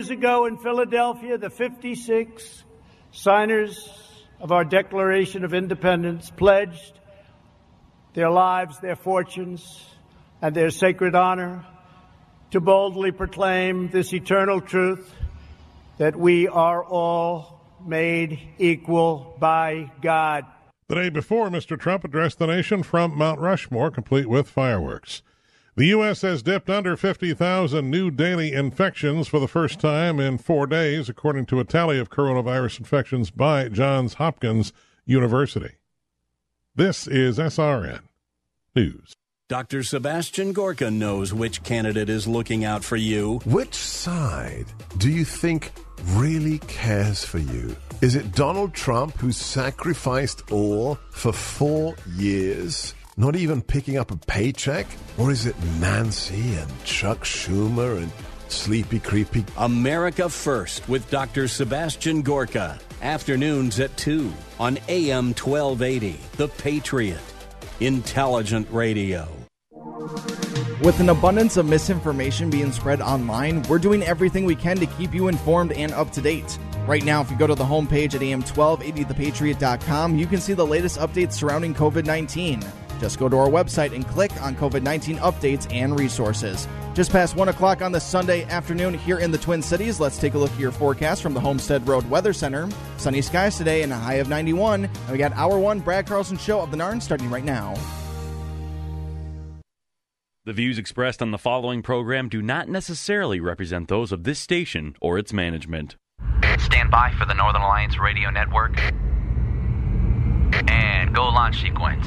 Years ago in Philadelphia, the 56 signers of our Declaration of Independence pledged their lives, their fortunes, and their sacred honor to boldly proclaim this eternal truth that we are all made equal by God. The day before, Mr. Trump addressed the nation from Mount Rushmore, complete with fireworks. The U.S. has dipped under 50,000 new daily infections for the first time in four days, according to a tally of coronavirus infections by Johns Hopkins University. This is SRN News. Dr. Sebastian Gorka knows which candidate is looking out for you. Which side do you think really cares for you? Is it Donald Trump who sacrificed all for four years? Not even picking up a paycheck? Or is it Nancy and Chuck Schumer and Sleepy Creepy? America First with Dr. Sebastian Gorka. Afternoons at 2 on AM 1280. The Patriot. Intelligent Radio. With an abundance of misinformation being spread online, we're doing everything we can to keep you informed and up to date. Right now, if you go to the homepage at am1280thepatriot.com, you can see the latest updates surrounding COVID 19. Just go to our website and click on COVID 19 updates and resources. Just past 1 o'clock on this Sunday afternoon here in the Twin Cities, let's take a look at your forecast from the Homestead Road Weather Center. Sunny skies today and a high of 91. And we got Hour 1 Brad Carlson Show of the Narn starting right now. The views expressed on the following program do not necessarily represent those of this station or its management. Stand by for the Northern Alliance Radio Network. And go launch sequence.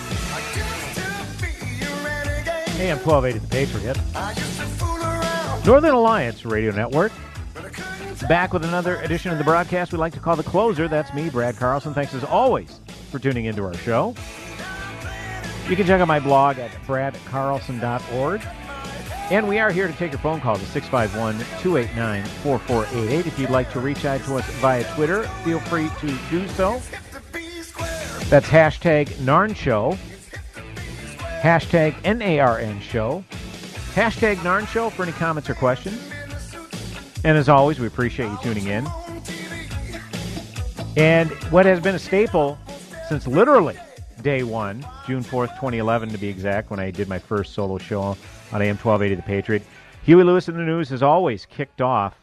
AM 1280 The Patriot. Northern Alliance Radio Network. Back with another edition of the broadcast we like to call The Closer. That's me, Brad Carlson. Thanks as always for tuning into our show. You can check out my blog at bradcarlson.org. And we are here to take your phone calls at 651 289 4488. If you'd like to reach out to us via Twitter, feel free to do so. That's hashtag Narn Show, hashtag NARN Show, hashtag Narn Show for any comments or questions. And as always, we appreciate you tuning in. And what has been a staple since literally day one, June 4th, 2011 to be exact, when I did my first solo show on AM 1280 The Patriot. Huey Lewis and the News has always kicked off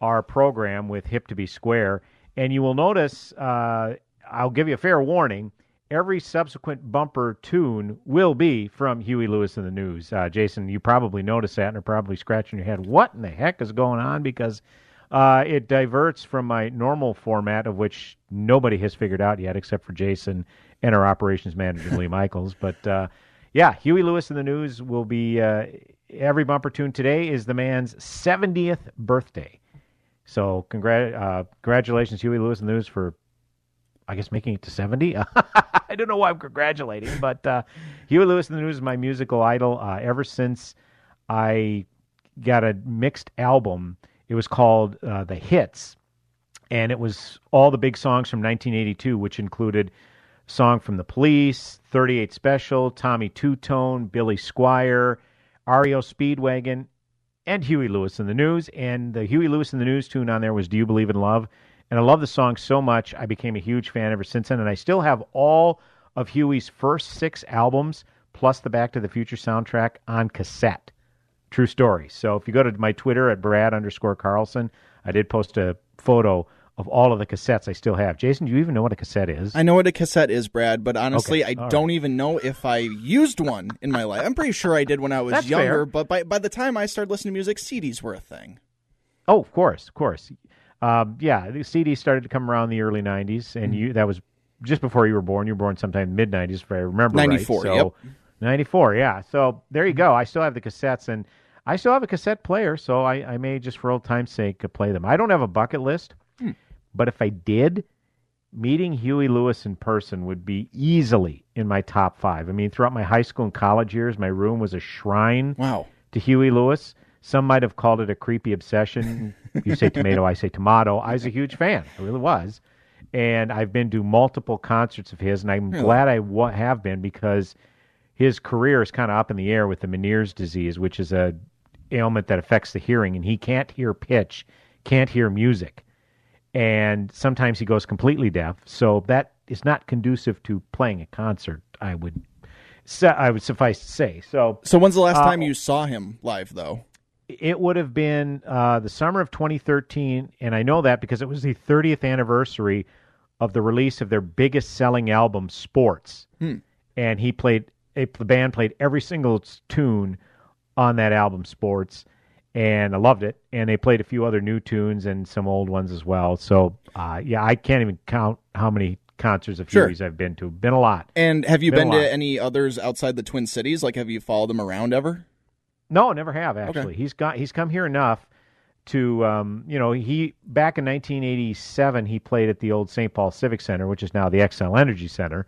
our program with Hip to Be Square. And you will notice, uh, I'll give you a fair warning, every subsequent bumper tune will be from Huey Lewis and the News. Uh, Jason, you probably noticed that and are probably scratching your head. What in the heck is going on? Because uh, it diverts from my normal format, of which nobody has figured out yet, except for Jason and our operations manager, Lee Michaels. But uh, yeah, Huey Lewis and the News will be uh, every bumper tune today is the man's 70th birthday. So congrat- uh, congratulations, Huey Lewis and the News, for, I guess, making it to 70. I don't know why I'm congratulating, but uh, Huey Lewis and the News is my musical idol uh, ever since I got a mixed album. It was called uh, The Hits, and it was all the big songs from 1982, which included song from The Police, 38 Special, Tommy Tutone, Billy Squier, REO Speedwagon, and Huey Lewis and the News. And the Huey Lewis and the News tune on there was Do You Believe in Love? And I love the song so much, I became a huge fan ever since then. And I still have all of Huey's first six albums, plus the Back to the Future soundtrack on cassette. True story. So if you go to my Twitter at Brad underscore Carlson, I did post a photo of all of the cassettes I still have. Jason, do you even know what a cassette is? I know what a cassette is, Brad, but honestly, Okay, I all don't even know if I used one in my life. I'm pretty sure I did when I was That's younger, fair. but by by the time I started listening to music, CDs were a thing. Oh, of course, of course. Um, yeah, the CD started to come around in the early '90s, and mm-hmm. you that was just before you were born. You were born sometime mid '90s, if I remember right. 94, So, yep. '94, yeah. So there you mm-hmm. go. I still have the cassettes, and I still have a cassette player, so I, I may just for old time's sake play them. I don't have a bucket list, hmm. but if I did, meeting Huey Lewis in person would be easily in my top five. I mean, throughout my high school and college years, my room was a shrine Wow. to Huey Lewis. Some might have called it a creepy obsession. you say tomato, I say tomato. I was a huge fan. I really was. And I've been to multiple concerts of his, and I'm Really? glad I have been because his career is kind of up in the air with the Meniere's disease, which is a ailment that affects the hearing, and he can't hear pitch, can't hear music, and sometimes he goes completely deaf. So that is not conducive to playing a concert. I would, I would suffice to say. So, So when's the last Uh, time you saw him live, though? It would have been uh, the summer of 2013, and I know that because it was the 30th anniversary of the release of their biggest selling album, Sports. Hmm. And he played, a, the band played every single tune on that album, Sports, and I loved it. And they played a few other new tunes and some old ones as well. So, uh, yeah, I can't even count how many concerts of Sure. I've been to. Been a lot. And have you Been been, to any others outside the Twin Cities? Like, have you followed them around ever? No, never have actually. He's got he's come here enough to um, you know he back in 1987 he played at the old St. Paul Civic Center, which is now the Xcel Energy Center.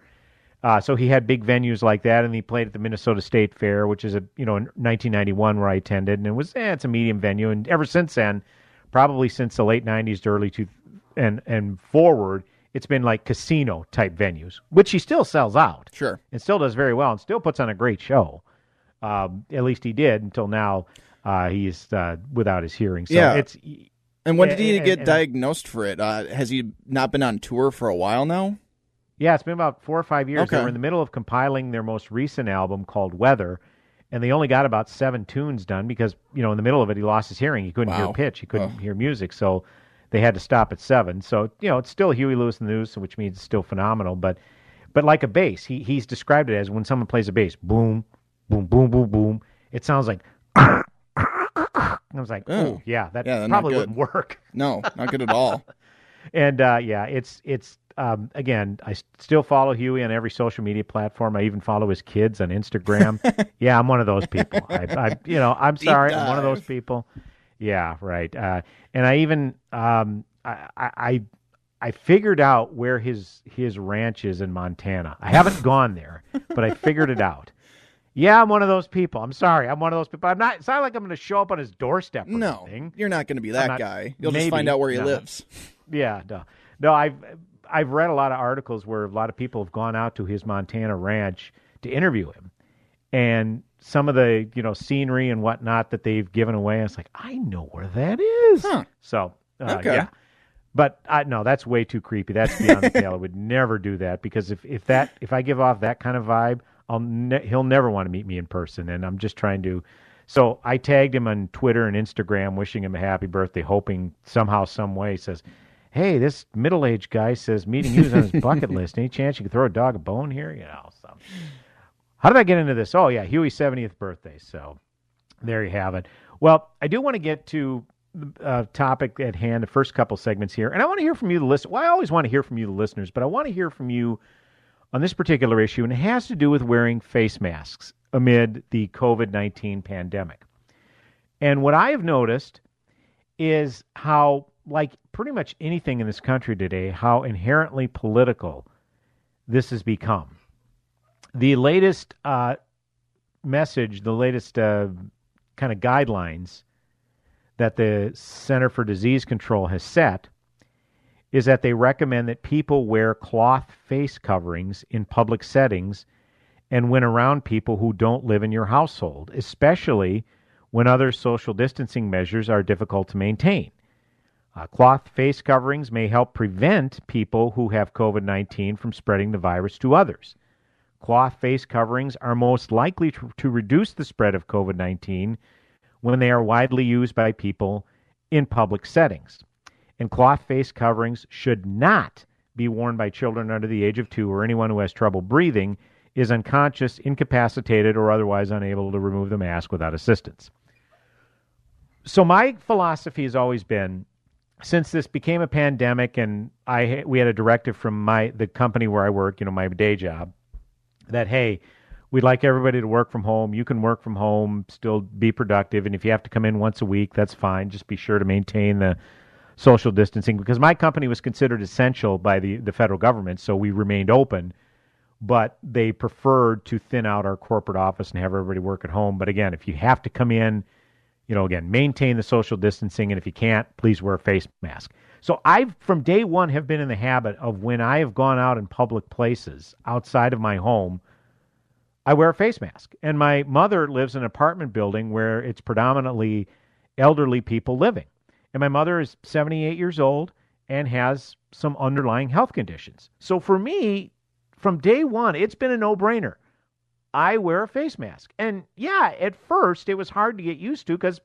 Uh, so he had big venues like that, and he played at the Minnesota State Fair, which is a you know in 1991 where I attended, and it was eh, it's a medium venue, and ever since then, probably since the late 90s to early two and and forward, it's been like casino type venues, which he still sells out, Sure. and still does very well, and still puts on a great show. Um, at least he did until now. Uh, he's uh, without his hearing, so Yeah. it's And when did he and- get and- diagnosed for it? Uh, has he not been on tour for a while now? Yeah, it's been about four or five years. They Okay. were in the middle of compiling their most recent album called Weather, and they only got about seven tunes done because, you know, in the middle of it, he lost his hearing. He couldn't hear pitch. He couldn't hear music. So they had to stop at seven. So, you know, it's still Huey Lewis and the news, which means it's still phenomenal. But, but like a bass, he, he's described it as when someone plays a bass, boom, boom, boom, boom, boom. It sounds like. I was like, Oh. yeah, that Yeah, probably wouldn't work. No, not good at all. and uh, yeah, it's it's um, again. I still follow Huey on every social media platform. I even follow his kids on Instagram. yeah, I'm one of those people. I, I you know, I'm Deep sorry, I'm one of those people. Yeah, right. Uh, and I even um, I I I figured out where his his ranch is in Montana. I haven't gone there, but I figured it out. Yeah, I'm one of those people. I'm sorry, I'm one of those people. I'm not. It's not like I'm going to show up on his doorstep. Or No, anything. you're not going to be that not- guy. You'll just find out where he no. lives. Yeah, no, no. I've I've read a lot of articles where a lot of people have gone out to his Montana ranch to interview him, and some of the you know scenery and whatnot that they've given away. It's like I know where that is. Huh. So uh, Okay. yeah. But I no, that's way too creepy. That's beyond the pale. I would never do that because if, if that if I give off that kind of vibe, I'll ne- he'll never want to meet me in person. And I'm just trying to. So I tagged him on Twitter and Instagram, wishing him a happy birthday, hoping somehow, some way, he says, "Hey, this middle aged guy says meeting you is on his bucket list. Any chance you could throw a dog a bone here? You know." So how did I get into this? Oh yeah, Huey's 70th birthday. So there you have it. Well, I do want to get to the uh, topic at hand, the first couple segments here, and I want to hear from you, the listener. Well, I always want to hear from you, the listeners, but I want to hear from you on this particular issue, and it has to do with wearing face masks amid the COVID 19 pandemic. And what I have noticed is how, like pretty much anything in this country today, how inherently political this has become. The latest uh, message, the latest uh, kind of guidelines that the Center for Disease Control has set is that they recommend that people wear cloth face coverings in public settings and when around people who don't live in your household, especially when other social distancing measures are difficult to maintain. Uh, cloth face coverings may help prevent people who have COVID 19 from spreading the virus to others. Cloth face coverings are most likely to, to reduce the spread of COVID 19 when they are widely used by people in public settings. And cloth face coverings should not be worn by children under the age of two or anyone who has trouble breathing, is unconscious, incapacitated, or otherwise unable to remove the mask without assistance. So my philosophy has always been since this became a pandemic and I we had a directive from my the company where I work, you know, my day job, that hey, we'd like everybody to work from home. You can work from home, still be productive, and if you have to come in once a week, that's fine. Just be sure to maintain the social distancing because my company was considered essential by the the federal government, so we remained open. But they preferred to thin out our corporate office and have everybody work at home. But again, if you have to come in you know, again, maintain the social distancing, and if you can't, please wear a face mask. So I've from day one have been in the habit of when I have gone out in public places outside of my home, I wear a face mask. And my mother lives in an apartment building where it's predominantly elderly people living. And my mother is 78 years old and has some underlying health conditions. So for me, from day one, it's been a no brainer. I wear a face mask. And yeah, at first it was hard to get used to because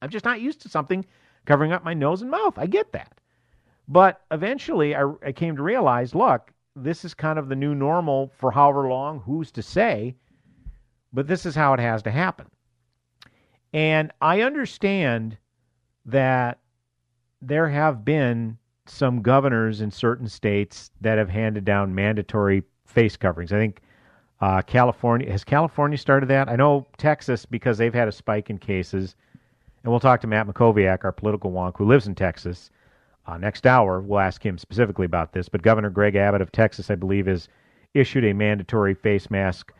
I'm just not used to something covering up my nose and mouth. I get that. But eventually I, I came to realize look, this is kind of the new normal for however long, who's to say, but this is how it has to happen. And I understand that there have been some governors in certain states that have handed down mandatory face coverings. I think uh, California has California started that. I know Texas because they've had a spike in cases, and we'll talk to Matt Mackowiak, our political wonk who lives in Texas. Uh, next hour, we'll ask him specifically about this. But Governor Greg Abbott of Texas, I believe, has issued a mandatory face mask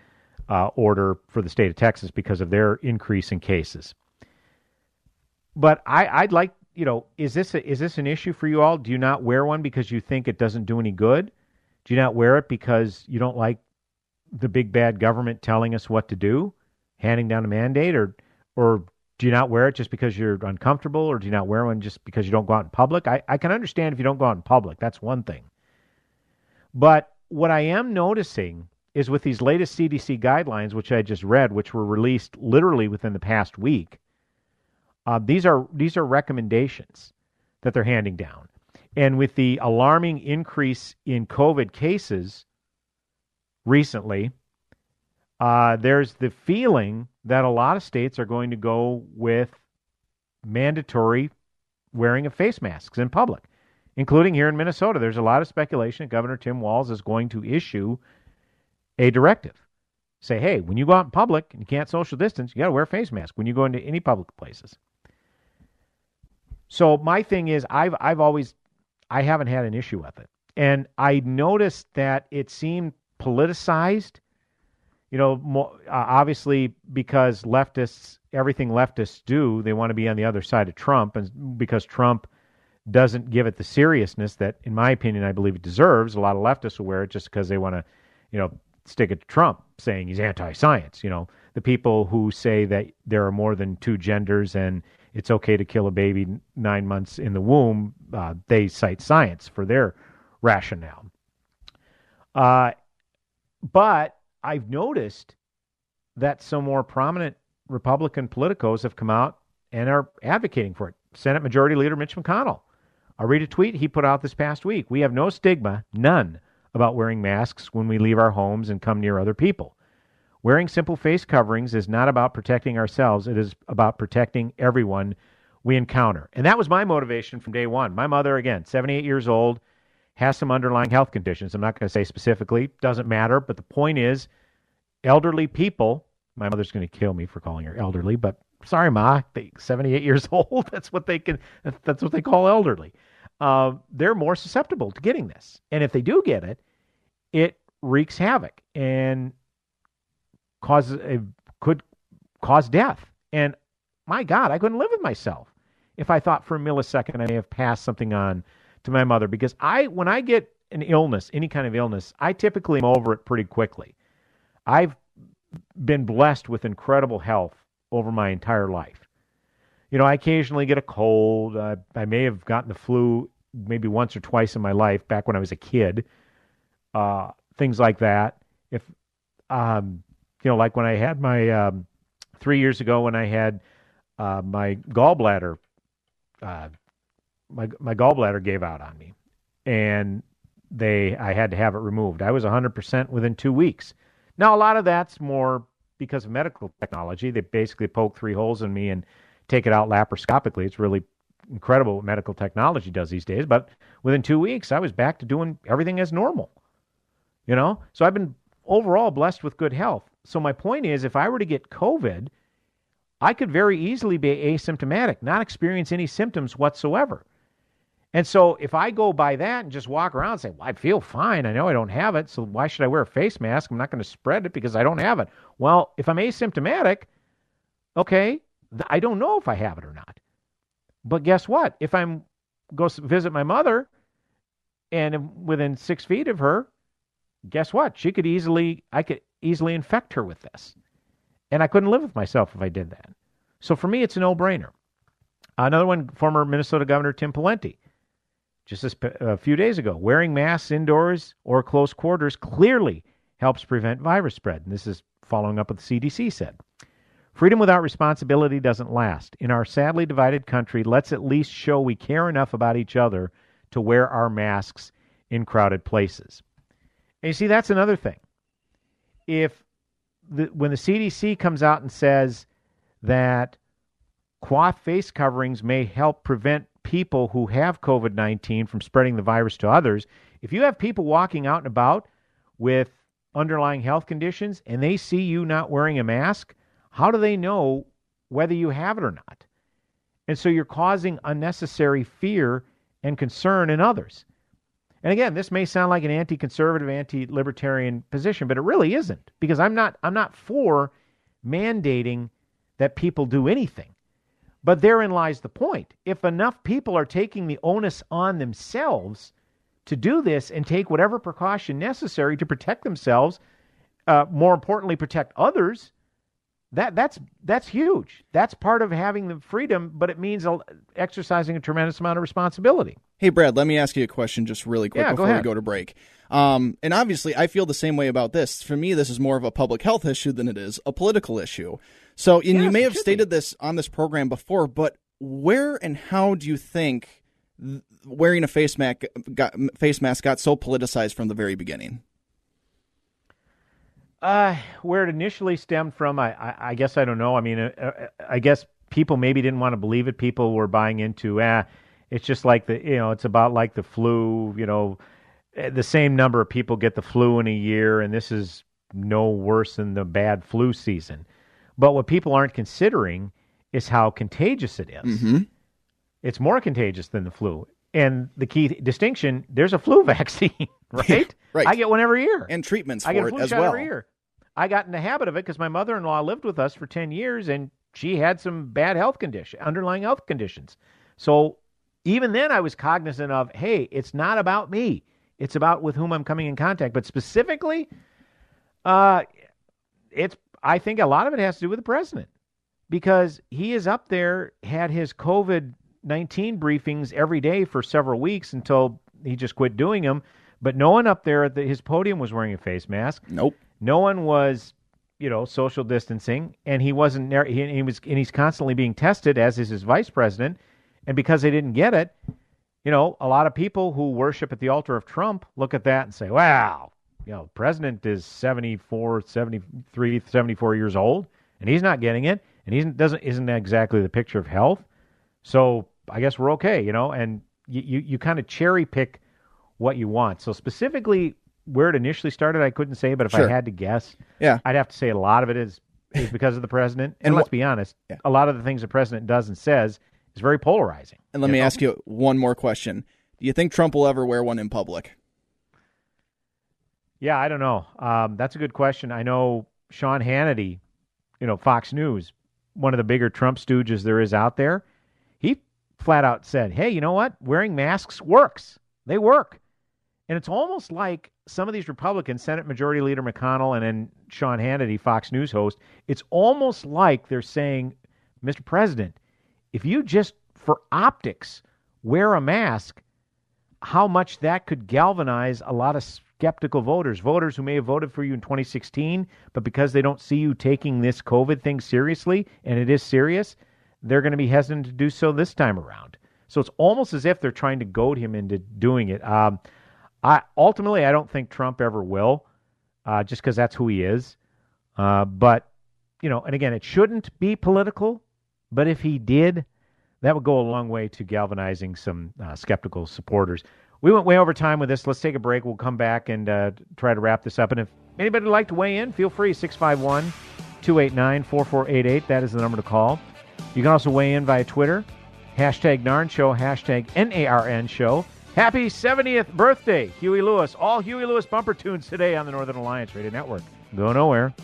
uh, order for the state of Texas because of their increase in cases. But I, I'd like, you know, is this a, is this an issue for you all? Do you not wear one because you think it doesn't do any good? Do you not wear it because you don't like the big bad government telling us what to do, handing down a mandate, or or do you not wear it just because you're uncomfortable, or do you not wear one just because you don't go out in public? I, I can understand if you don't go out in public. That's one thing. But what I am noticing is with these latest CDC guidelines, which I just read, which were released literally within the past week, uh, these are these are recommendations that they're handing down, and with the alarming increase in COVID cases, recently, uh, there's the feeling that a lot of states are going to go with mandatory wearing of face masks in public, including here in Minnesota. There's a lot of speculation that Governor Tim Walz is going to issue a directive. Say, hey, when you go out in public and you can't social distance, you got to wear a face mask when you go into any public places. So my thing is, I've I've always I haven't had an issue with it, and I noticed that it seemed politicized. You know, uh, obviously because leftists, everything leftists do, they want to be on the other side of Trump, and because Trump doesn't give it the seriousness that, in my opinion, I believe it deserves. A lot of leftists will wear it just because they want to, you know, stick it to Trump, saying he's anti-science. You know, the people who say that there are more than two genders and it's okay to kill a baby nine months in the womb, uh, they cite science for their rationale. Uh, but I've noticed that some more prominent Republican politicos have come out and are advocating for it. Senate Majority Leader Mitch McConnell. I'll read a tweet he put out this past week. We have no stigma, none, about wearing masks when we leave our homes and come near other people. Wearing simple face coverings is not about protecting ourselves, it is about protecting everyone we encounter. And that was my motivation from day one. My mother, again, 78 years old, has some underlying health conditions. I'm not going to say specifically, doesn't matter, but the point is elderly people, my mother's going to kill me for calling her elderly, but sorry ma, they 78 years old, that's what they can that's what they call elderly. Uh, they're more susceptible to getting this. And if they do get it, it wreaks havoc and causes a, could cause death. And my God, I couldn't live with myself if I thought for a millisecond I may have passed something on to my mother because I when I get an illness, any kind of illness, I typically am over it pretty quickly. I've been blessed with incredible health over my entire life. You know, I occasionally get a cold. I may have gotten the flu maybe once or twice in my life back when I was a kid. Uh, things like that. If um, you know, like when I had my um, three years ago when I had uh, my gallbladder uh, my my gallbladder gave out on me, and they I had to have it removed. I was 100% within two weeks. Now a lot of that's more because of medical technology. They basically poke three holes in me and take it out laparoscopically. It's really incredible what medical technology does these days. But within two weeks, I was back to doing everything as normal. You know, so I've been overall blessed with good health. So my point is, if I were to get COVID, I could very easily be asymptomatic, not experience any symptoms whatsoever. And so if I go by that and just walk around and say, well, I feel fine, I know I don't have it, so why should I wear a face mask? I'm not going to spread it because I don't have it. Well, if I'm asymptomatic, okay, I don't know if I have it or not. But guess what? If I'm go visit my mother and within six feet of her, guess what? She could easily, I could easily infect her with this. And I couldn't live with myself if I did that. So for me, it's a no brainer. Another one, former Minnesota Governor Tim Pawlenty, just a uh, few days ago, wearing masks indoors or close quarters clearly helps prevent virus spread. And this is following up what the CDC said. Freedom without responsibility doesn't last. In our sadly divided country, let's at least show we care enough about each other to wear our masks in crowded places. And you see, that's another thing. If the, when the CDC comes out and says that cloth face coverings may help prevent people who have COVID 19 from spreading the virus to others, if you have people walking out and about with underlying health conditions and they see you not wearing a mask, how do they know whether you have it or not? And so you're causing unnecessary fear and concern in others. And again, this may sound like an anti-conservative, anti-libertarian position, but it really isn't because I'm not I'm not for mandating that people do anything. But therein lies the point. If enough people are taking the onus on themselves to do this and take whatever precaution necessary to protect themselves, uh, more importantly, protect others, that that's that's huge. That's part of having the freedom, but it means exercising a tremendous amount of responsibility. Hey, Brad, let me ask you a question just really quick yeah, before go we go to break. Um, and obviously, I feel the same way about this. For me, this is more of a public health issue than it is a political issue. So, and yes, you may have stated be. this on this program before, but where and how do you think wearing a face mask got, face mask got so politicized from the very beginning? Uh, where it initially stemmed from, I, I, I guess I don't know. I mean, uh, uh, I guess people maybe didn't want to believe it. People were buying into, ah, it's just like the, you know, it's about like the flu. You know, eh, the same number of people get the flu in a year, and this is no worse than the bad flu season. But what people aren't considering is how contagious it is. Mm-hmm. It's more contagious than the flu. And the key distinction: there's a flu vaccine, right? right. I get one every year, and treatments I get a flu it as shot well. Every year. I got in the habit of it because my mother-in-law lived with us for ten years, and she had some bad health condition, underlying health conditions. So even then, I was cognizant of, hey, it's not about me; it's about with whom I'm coming in contact. But specifically, uh, it's I think a lot of it has to do with the president because he is up there, had his COVID 19 briefings every day for several weeks until he just quit doing them. But no one up there at the, his podium was wearing a face mask. Nope. No one was, you know, social distancing, and he wasn't. He, he was, and he's constantly being tested, as is his vice president. And because they didn't get it, you know, a lot of people who worship at the altar of Trump look at that and say, "Wow, you know, president is 74, 73, 74 years old, and he's not getting it, and he doesn't isn't exactly the picture of health. So I guess we're okay, you know. And you you, you kind of cherry pick what you want. So specifically where it initially started, I couldn't say, but if sure. I had to guess, yeah, I'd have to say a lot of it is is because of the president. and, and let's be honest, yeah. a lot of the things the president does and says is very polarizing. And let me know? ask you one more question: Do you think Trump will ever wear one in public? Yeah, I don't know. Um, that's a good question. I know Sean Hannity, you know, Fox News, one of the bigger Trump stooges there is out there. He flat out said, "Hey, you know what? Wearing masks works. They work." And it's almost like some of these Republicans, Senate Majority Leader McConnell and then Sean Hannity, Fox News host, it's almost like they're saying, Mr. President, if you just for optics wear a mask, how much that could galvanize a lot of skeptical voters, voters who may have voted for you in 2016, but because they don't see you taking this COVID thing seriously, and it is serious, they're going to be hesitant to do so this time around. So it's almost as if they're trying to goad him into doing it. Um, I ultimately I don't think Trump ever will, uh, just because that's who he is. Uh, but you know, and again, it shouldn't be political. But if he did, that would go a long way to galvanizing some uh, skeptical supporters. We went way over time with this. Let's take a break. We'll come back and uh, try to wrap this up. And if anybody would like to weigh in, feel free 651 289 4488. That is the number to call. You can also weigh in via Twitter. Hashtag Narn Show, hashtag NARN Show. Happy 70th birthday, Huey Lewis. All Huey Lewis bumper tunes today on the Northern Alliance Radio Network. Go nowhere.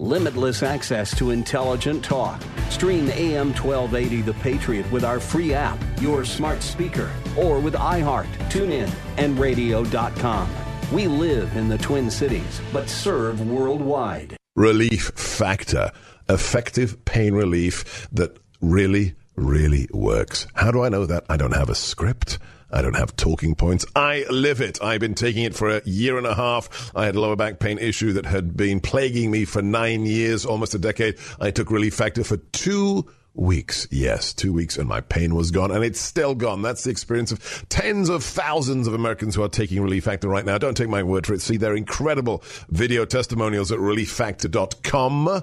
Limitless access to intelligent talk. Stream AM 1280 The Patriot with our free app, your smart speaker, or with iHeart, TuneIn, and radio.com. We live in the Twin Cities, but serve worldwide. Relief Factor. Effective pain relief that really, really works. How do I know that? I don't have a script. I don't have talking points. I live it. I've been taking it for a year and a half. I had a lower back pain issue that had been plaguing me for nine years, almost a decade. I took Relief Factor for two weeks. Yes, two weeks and my pain was gone and it's still gone. That's the experience of tens of thousands of Americans who are taking Relief Factor right now. Don't take my word for it. See their incredible video testimonials at relieffactor.com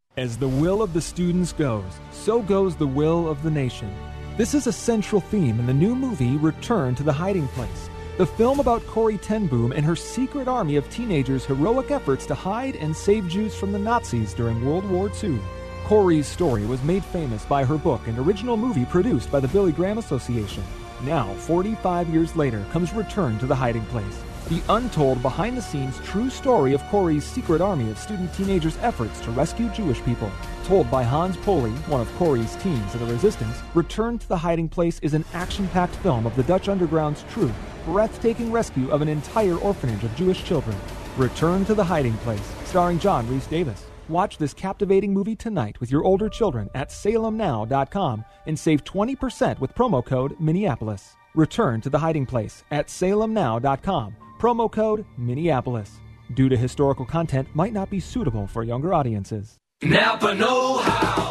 As the will of the students goes, so goes the will of the nation. This is a central theme in the new movie Return to the Hiding Place, the film about Corrie ten Boom and her secret army of teenagers' heroic efforts to hide and save Jews from the Nazis during World War II. Corrie's story was made famous by her book and original movie produced by the Billy Graham Association. Now, 45 years later, comes Return to the Hiding Place the untold behind the scenes true story of Corrie's secret army of student teenagers' efforts to rescue Jewish people. Told by Hans Poley, one of Corrie's teams of the resistance, Return to the Hiding Place is an action packed film of the Dutch Underground's true, breathtaking rescue of an entire orphanage of Jewish children. Return to the Hiding Place, starring John Rhys Davies. Watch this captivating movie tonight with your older children at salemnow.com and save 20% with promo code Minneapolis. Return to the Hiding Place at salemnow.com Promo code Minneapolis. Due to historical content might not be suitable for younger audiences. Napa Know How.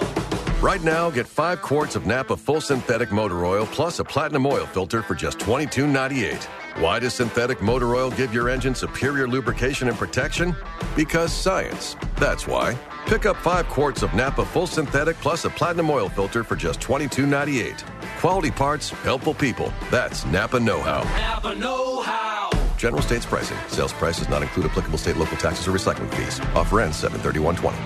Right now, get five quarts of Napa full synthetic motor oil plus a platinum oil filter for just $22.98. Why does synthetic motor oil give your engine superior lubrication and protection? Because science. That's why. Pick up five quarts of Napa full synthetic plus a platinum oil filter for just $22.98. Quality parts, helpful people. That's Napa Know How. Napa Know How. General states pricing. Sales price does not include applicable state local taxes or recycling fees. Offer ends 73120.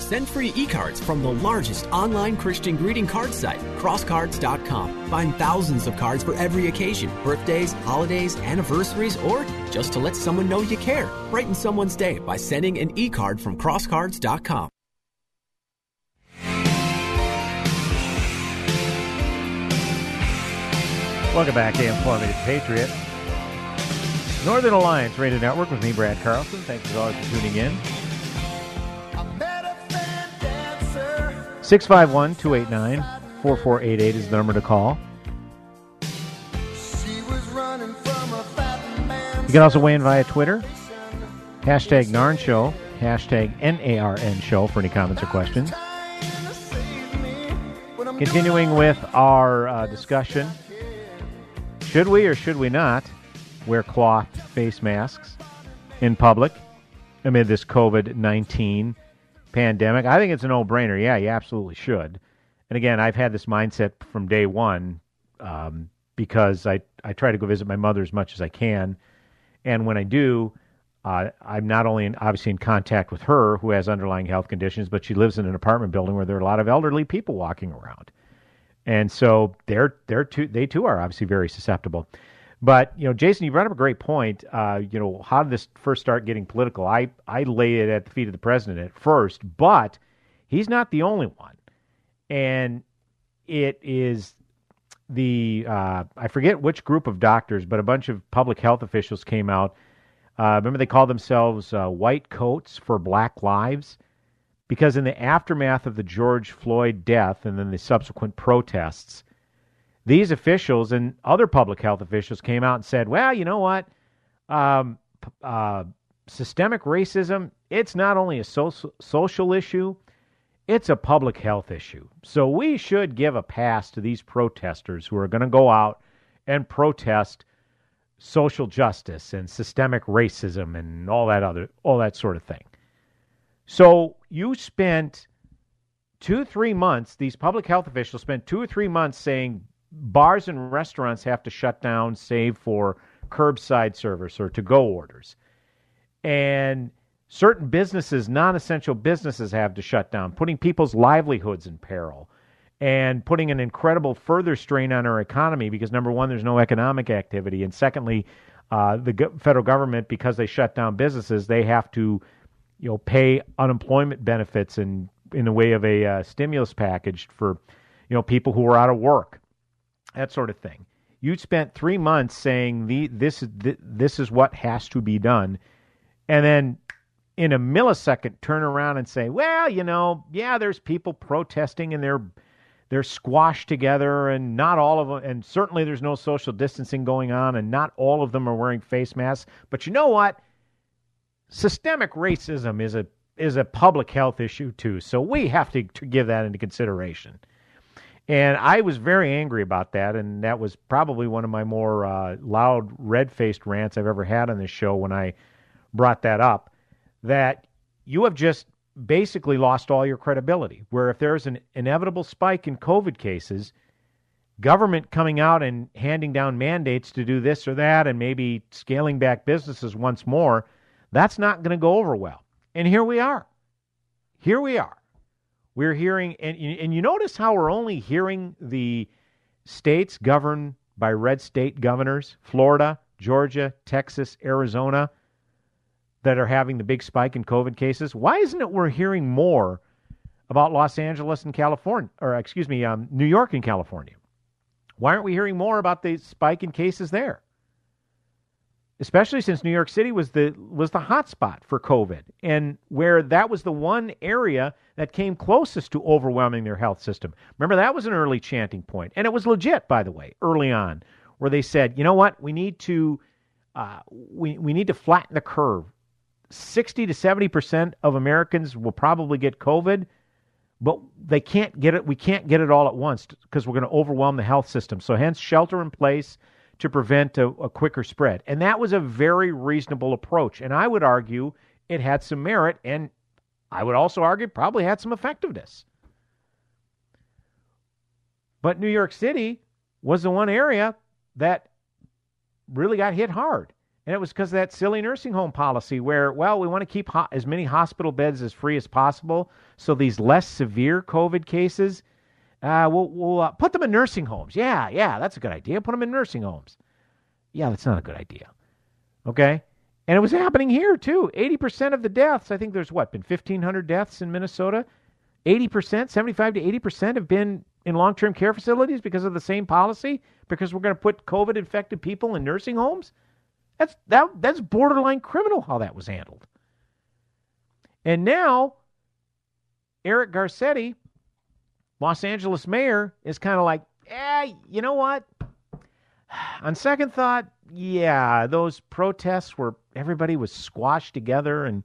Send free e-cards from the largest online Christian greeting card site, crosscards.com. Find thousands of cards for every occasion, birthdays, holidays, anniversaries, or just to let someone know you care. Brighten someone's day by sending an e-card from crosscards.com. Welcome back, AM 1280 Patriot. Northern Alliance Radio Network with me, Brad Carlson. Thanks as always for tuning in. 651 289 4488 is the number to call. You can also weigh in via Twitter. Hashtag Narn Show. Hashtag N-A-R-N Show for any comments or questions. Continuing with our uh, discussion. Should we or should we not wear cloth face masks in public amid this COVID 19 pandemic. I think it's a no brainer. Yeah, you absolutely should. And again, I've had this mindset from day one um, because I, I try to go visit my mother as much as I can. And when I do, uh, I'm not only in, obviously in contact with her, who has underlying health conditions, but she lives in an apartment building where there are a lot of elderly people walking around, and so they're they're too they too are obviously very susceptible. But you know, Jason, you brought up a great point. Uh, you know, how did this first start getting political? I I laid it at the feet of the president at first, but He's not the only one. And it is the, uh, I forget which group of doctors, but a bunch of public health officials came out. Uh, remember, they called themselves uh, White Coats for Black Lives? Because in the aftermath of the George Floyd death and then the subsequent protests, these officials and other public health officials came out and said, well, you know what? Um, uh, systemic racism, it's not only a social, social issue, it's a public health issue. So we should give a pass to these protesters who are going to go out and protest social justice and systemic racism and all that other all that sort of thing. So you spent two, three months, these public health officials spent two or three months saying bars and restaurants have to shut down save for curbside service or to go orders. And certain businesses, non essential businesses, have to shut down, putting people's livelihoods in peril and putting an incredible further strain on our economy because, number one, there's no economic activity. And secondly, uh, the go- federal government, because they shut down businesses, they have to you know, pay unemployment benefits and in the way of a uh, stimulus package for, you know, people who are out of work, that sort of thing. You spent three months saying the this is this is what has to be done, and then in a millisecond turn around and say, well, you know, yeah, there's people protesting and they're they're squashed together and not all of them and certainly there's no social distancing going on and not all of them are wearing face masks. But you know what? Systemic racism is a is a public health issue too so we have to, to give that into consideration and i was very angry about that and that was probably one of my more uh, loud red-faced rants i've ever had on this show when i brought that up that you have just basically lost all your credibility. Where if there's an inevitable spike in COVID cases, government coming out and handing down mandates to do this or that and maybe scaling back businesses once more, that's not going to go over well. And here we are. Here we are. We're hearing, and, and you notice how we're only hearing the states governed by red state governors Florida, Georgia, Texas, Arizona that are having the big spike in COVID cases. Why isn't it we're hearing more about Los Angeles and California, or excuse me, um, New York and California? Why aren't we hearing more about the spike in cases there? Especially since New York City was the was the hot spot for COVID, and where that was the one area that came closest to overwhelming their health system. Remember that was an early chanting point, and it was legit, by the way, early on, where they said, you know what, we need to uh, we we need to flatten the curve 60 to 70% of Americans will probably get COVID, but they can't get it. We can't get it all at once because we're going to overwhelm the health system. So, hence, shelter in place to prevent a, a quicker spread. And that was a very reasonable approach. And I would argue it had some merit, and I would also argue probably had some effectiveness. But New York City was the one area that really got hit hard. And it was because of that silly nursing home policy where, well, we want to keep ho- as many hospital beds as free as possible. So these less severe COVID cases, uh, we'll, we'll uh, put them in nursing homes. Yeah, yeah, that's a good idea. Put them in nursing homes. Yeah, that's not a good idea. Okay? And it was happening here too. 80% of the deaths, I think there's what, been 1,500 deaths in Minnesota? 80%, 75 to 80% have been in long term care facilities because of the same policy? Because we're going to put COVID infected people in nursing homes? That's that that's borderline criminal how that was handled. And now Eric Garcetti, Los Angeles mayor, is kind of like, eh, you know what? On second thought, yeah, those protests where everybody was squashed together and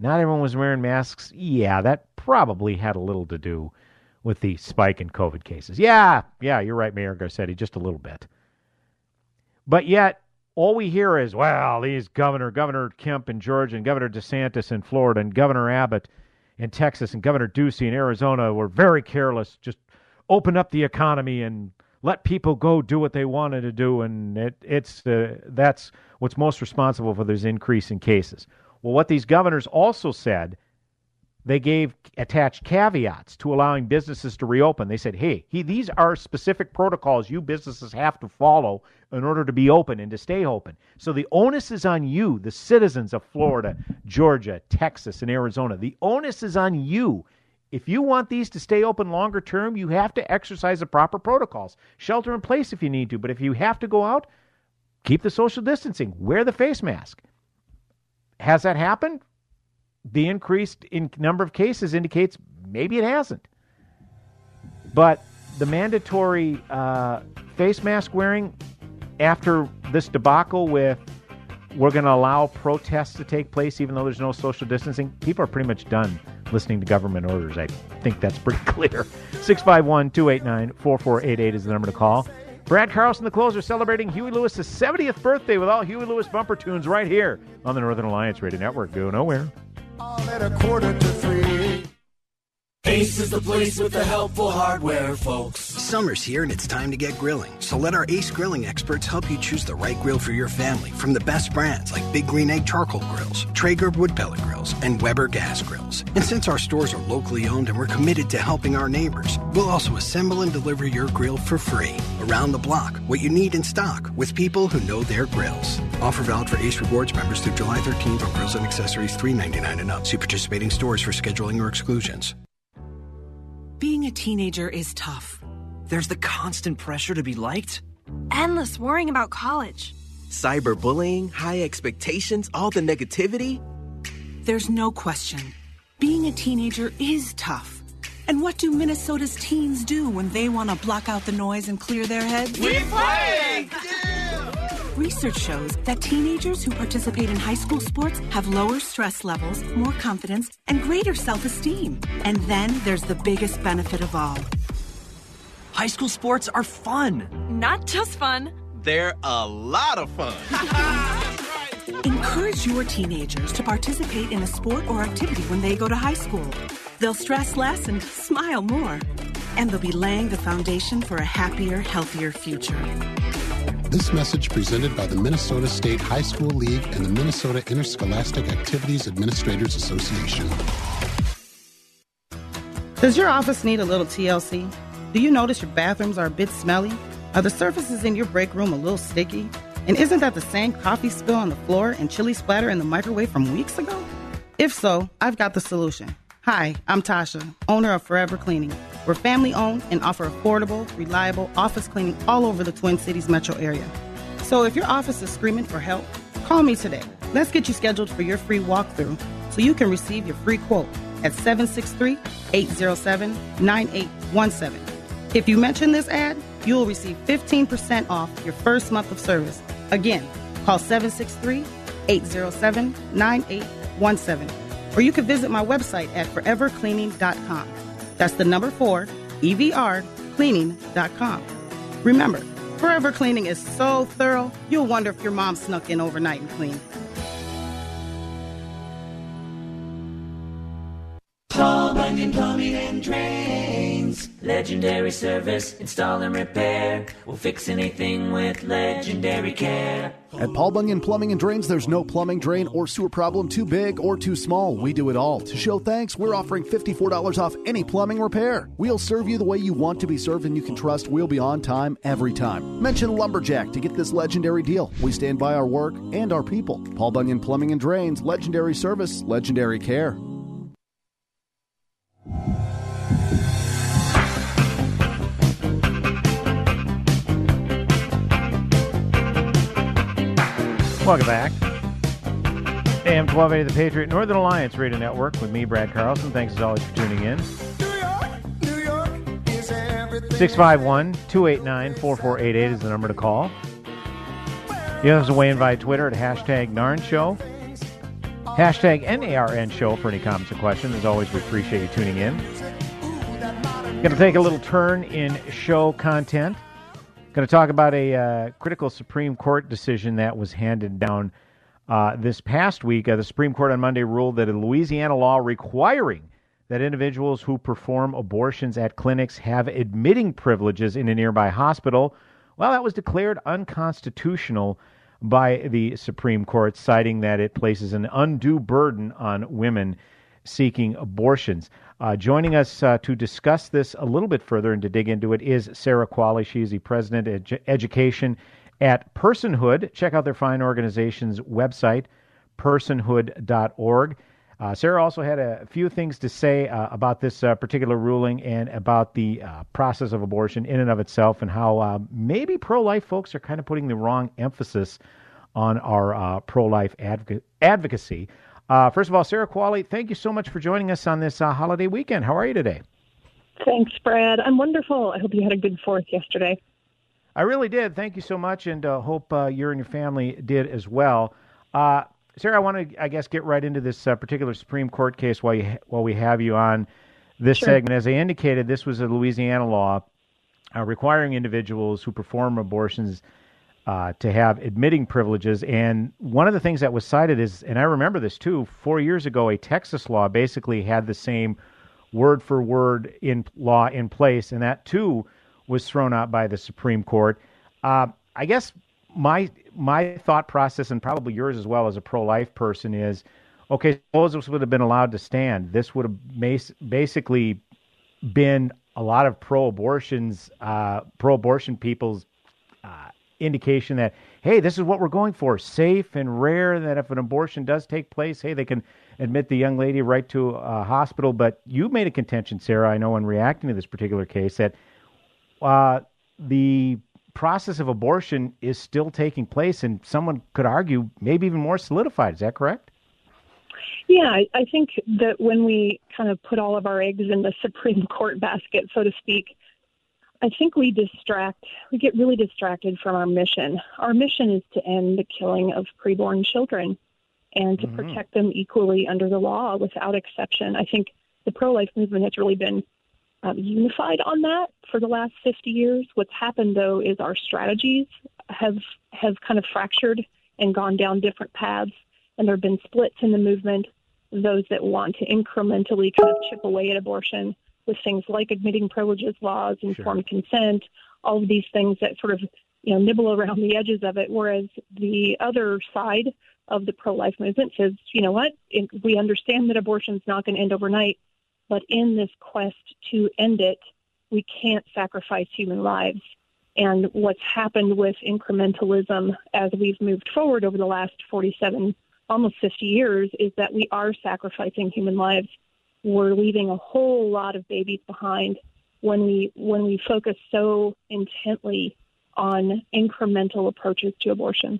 not everyone was wearing masks. Yeah, that probably had a little to do with the spike in COVID cases. Yeah, yeah, you're right, Mayor Garcetti, just a little bit. But yet, all we hear is, well, these governor, Governor Kemp in Georgia, and Governor DeSantis in Florida, and Governor Abbott in Texas, and Governor Ducey in Arizona were very careless. Just open up the economy and let people go do what they wanted to do, and it, it's uh, that's what's most responsible for this increase in cases. Well, what these governors also said they gave attached caveats to allowing businesses to reopen. They said, hey, he, these are specific protocols you businesses have to follow in order to be open and to stay open. So the onus is on you, the citizens of Florida, Georgia, Texas, and Arizona. The onus is on you If you want these to stay open longer term, you have to exercise the proper protocols. Shelter in place if you need to, but if you have to go out, keep the social distancing, wear the face mask. Has that happened? The increased in number of cases indicates maybe it hasn't. But the mandatory uh, face mask wearing after this debacle with we're going to allow protests to take place even though there's no social distancing, people are pretty much done listening to government orders. I think that's pretty clear. 651 289 4488 is the number to call. Brad Carlson, the closer, celebrating Huey Lewis' 70th birthday with all Huey Lewis bumper tunes right here on the Northern Alliance Radio Network. Go nowhere. At a quarter to three. Ace is the place with the helpful hardware, folks. Summer's here and it's time to get grilling. So let our Ace grilling experts help you choose the right grill for your family from the best brands like Big Green Egg Charcoal Grills, Traeger Wood Pellet Grills, and Weber Gas Grills. And since our stores are locally owned and we're committed to helping our neighbors, we'll also assemble and deliver your grill for free. Around the block, what you need in stock with people who know their grills. Offer valid for Ace Rewards members through July 13th on grills and accessories $3.99 and up. See participating stores for scheduling or exclusions. Being a teenager is tough. There's the constant pressure to be liked, Endless worrying about college. cyberbullying, high expectations, all the negativity. There's no question. Being a teenager is tough. And what do Minnesota's teens do when they want to block out the noise and clear their heads? We play! Research shows that teenagers who participate in high school sports have lower stress levels, more confidence, and greater self esteem. And then there's the biggest benefit of all. High school sports are fun. Not just fun. They're a lot of fun. Encourage your teenagers to participate in a sport or activity when they go to high school. They'll stress less and smile more. And they'll be laying the foundation for a happier, healthier future. This message presented by the Minnesota State High School League and the Minnesota Interscholastic Activities Administrators Association. Does your office need a little TLC? Do you notice your bathrooms are a bit smelly? Are the surfaces in your break room a little sticky? And isn't that the same coffee spill on the floor and chili splatter in the microwave from weeks ago? If so, I've got the solution. Hi, I'm Tasha, owner of Forever Cleaning. We're family owned and offer affordable, reliable office cleaning all over the Twin Cities metro area. So if your office is screaming for help, call me today. Let's get you scheduled for your free walkthrough so you can receive your free quote at 763 807 9817. If you mention this ad, you will receive 15% off your first month of service. Again, call 763 807 9817. Or you can visit my website at forevercleaning.com. That's the number four, EVR, cleaning.com. Remember, Forever Cleaning is so thorough, you'll wonder if your mom snuck in overnight and cleaned. Legendary service, install and repair. We'll fix anything with legendary care. At Paul Bunyan Plumbing and Drains, there's no plumbing, drain, or sewer problem too big or too small. We do it all. To show thanks, we're offering $54 off any plumbing repair. We'll serve you the way you want to be served, and you can trust we'll be on time every time. Mention Lumberjack to get this legendary deal. We stand by our work and our people. Paul Bunyan Plumbing and Drains, legendary service, legendary care. Welcome back. AM 1280 The Patriot Northern Alliance Radio Network with me, Brad Carlson. Thanks as always for tuning in. 651 289 4488 is the number to call. You have to weigh in via Twitter at hashtag NARN Show. Hashtag NARN Show for any comments or questions. As always, we appreciate you tuning in. Going to take a little turn in show content. Going to talk about a uh, critical Supreme Court decision that was handed down uh, this past week. Uh, the Supreme Court on Monday ruled that a Louisiana law requiring that individuals who perform abortions at clinics have admitting privileges in a nearby hospital, well, that was declared unconstitutional by the Supreme Court, citing that it places an undue burden on women seeking abortions. Uh, joining us uh, to discuss this a little bit further and to dig into it is Sarah Quale. She is the president of edu- education at Personhood. Check out their fine organization's website, personhood.org. Uh, Sarah also had a few things to say uh, about this uh, particular ruling and about the uh, process of abortion in and of itself, and how maybe pro life folks are kind of putting the wrong emphasis on our pro life advoc- advocacy. Uh, first of all, Sarah Quale, thank you so much for joining us on this uh, holiday weekend. How are you today? Thanks, Brad. I'm wonderful. I hope you had a good fourth yesterday. I really did. Thank you so much, and uh, hope you and your family did as well. Sarah, I want to, I guess, get right into this uh, particular Supreme Court case while you while we have you on this sure. segment. As I indicated, this was a Louisiana law uh, requiring individuals who perform abortions uh, to have admitting privileges. And one of the things that was cited is, and I remember this too, four years ago, a Texas law basically had the same word for word in law in place, and that too was thrown out by the Supreme Court. Uh, I guess my my thought process, and probably yours as well as a pro life person, is okay. Suppose this would have been allowed to stand. This would have basically been a lot of pro abortions, uh, pro abortion people's indication that hey, this is what we're going for, safe and rare. That if an abortion does take place, hey, they can admit the young lady right to a hospital. But you made a contention, Sarah. I know in reacting to this particular case that uh, the process of abortion is still taking place, and someone could argue maybe even more solidified. Is that correct? Yeah, I, I think that when we kind of put all of our eggs in the Supreme Court basket, so to speak, I think we distract, we get really distracted from our mission. Our mission is to end the killing of preborn children and to mm-hmm. protect them equally under the law without exception. I think the pro life movement has really been um, unified on that for the last 50 years. What's happened though is our strategies have have kind of fractured and gone down different paths, and there have been splits in the movement. Those that want to incrementally kind of chip away at abortion with things like admitting privileges laws, informed sure. consent, all of these things that sort of you know nibble around the edges of it. Whereas the other side of the pro-life movement says, you know what, we understand that abortion is not going to end overnight but in this quest to end it, we can't sacrifice human lives. And what's happened with incrementalism as we've moved forward over the last 47, almost 50 years is that we are sacrificing human lives. We're leaving a whole lot of babies behind when we when we focus so intently on incremental approaches to abortion.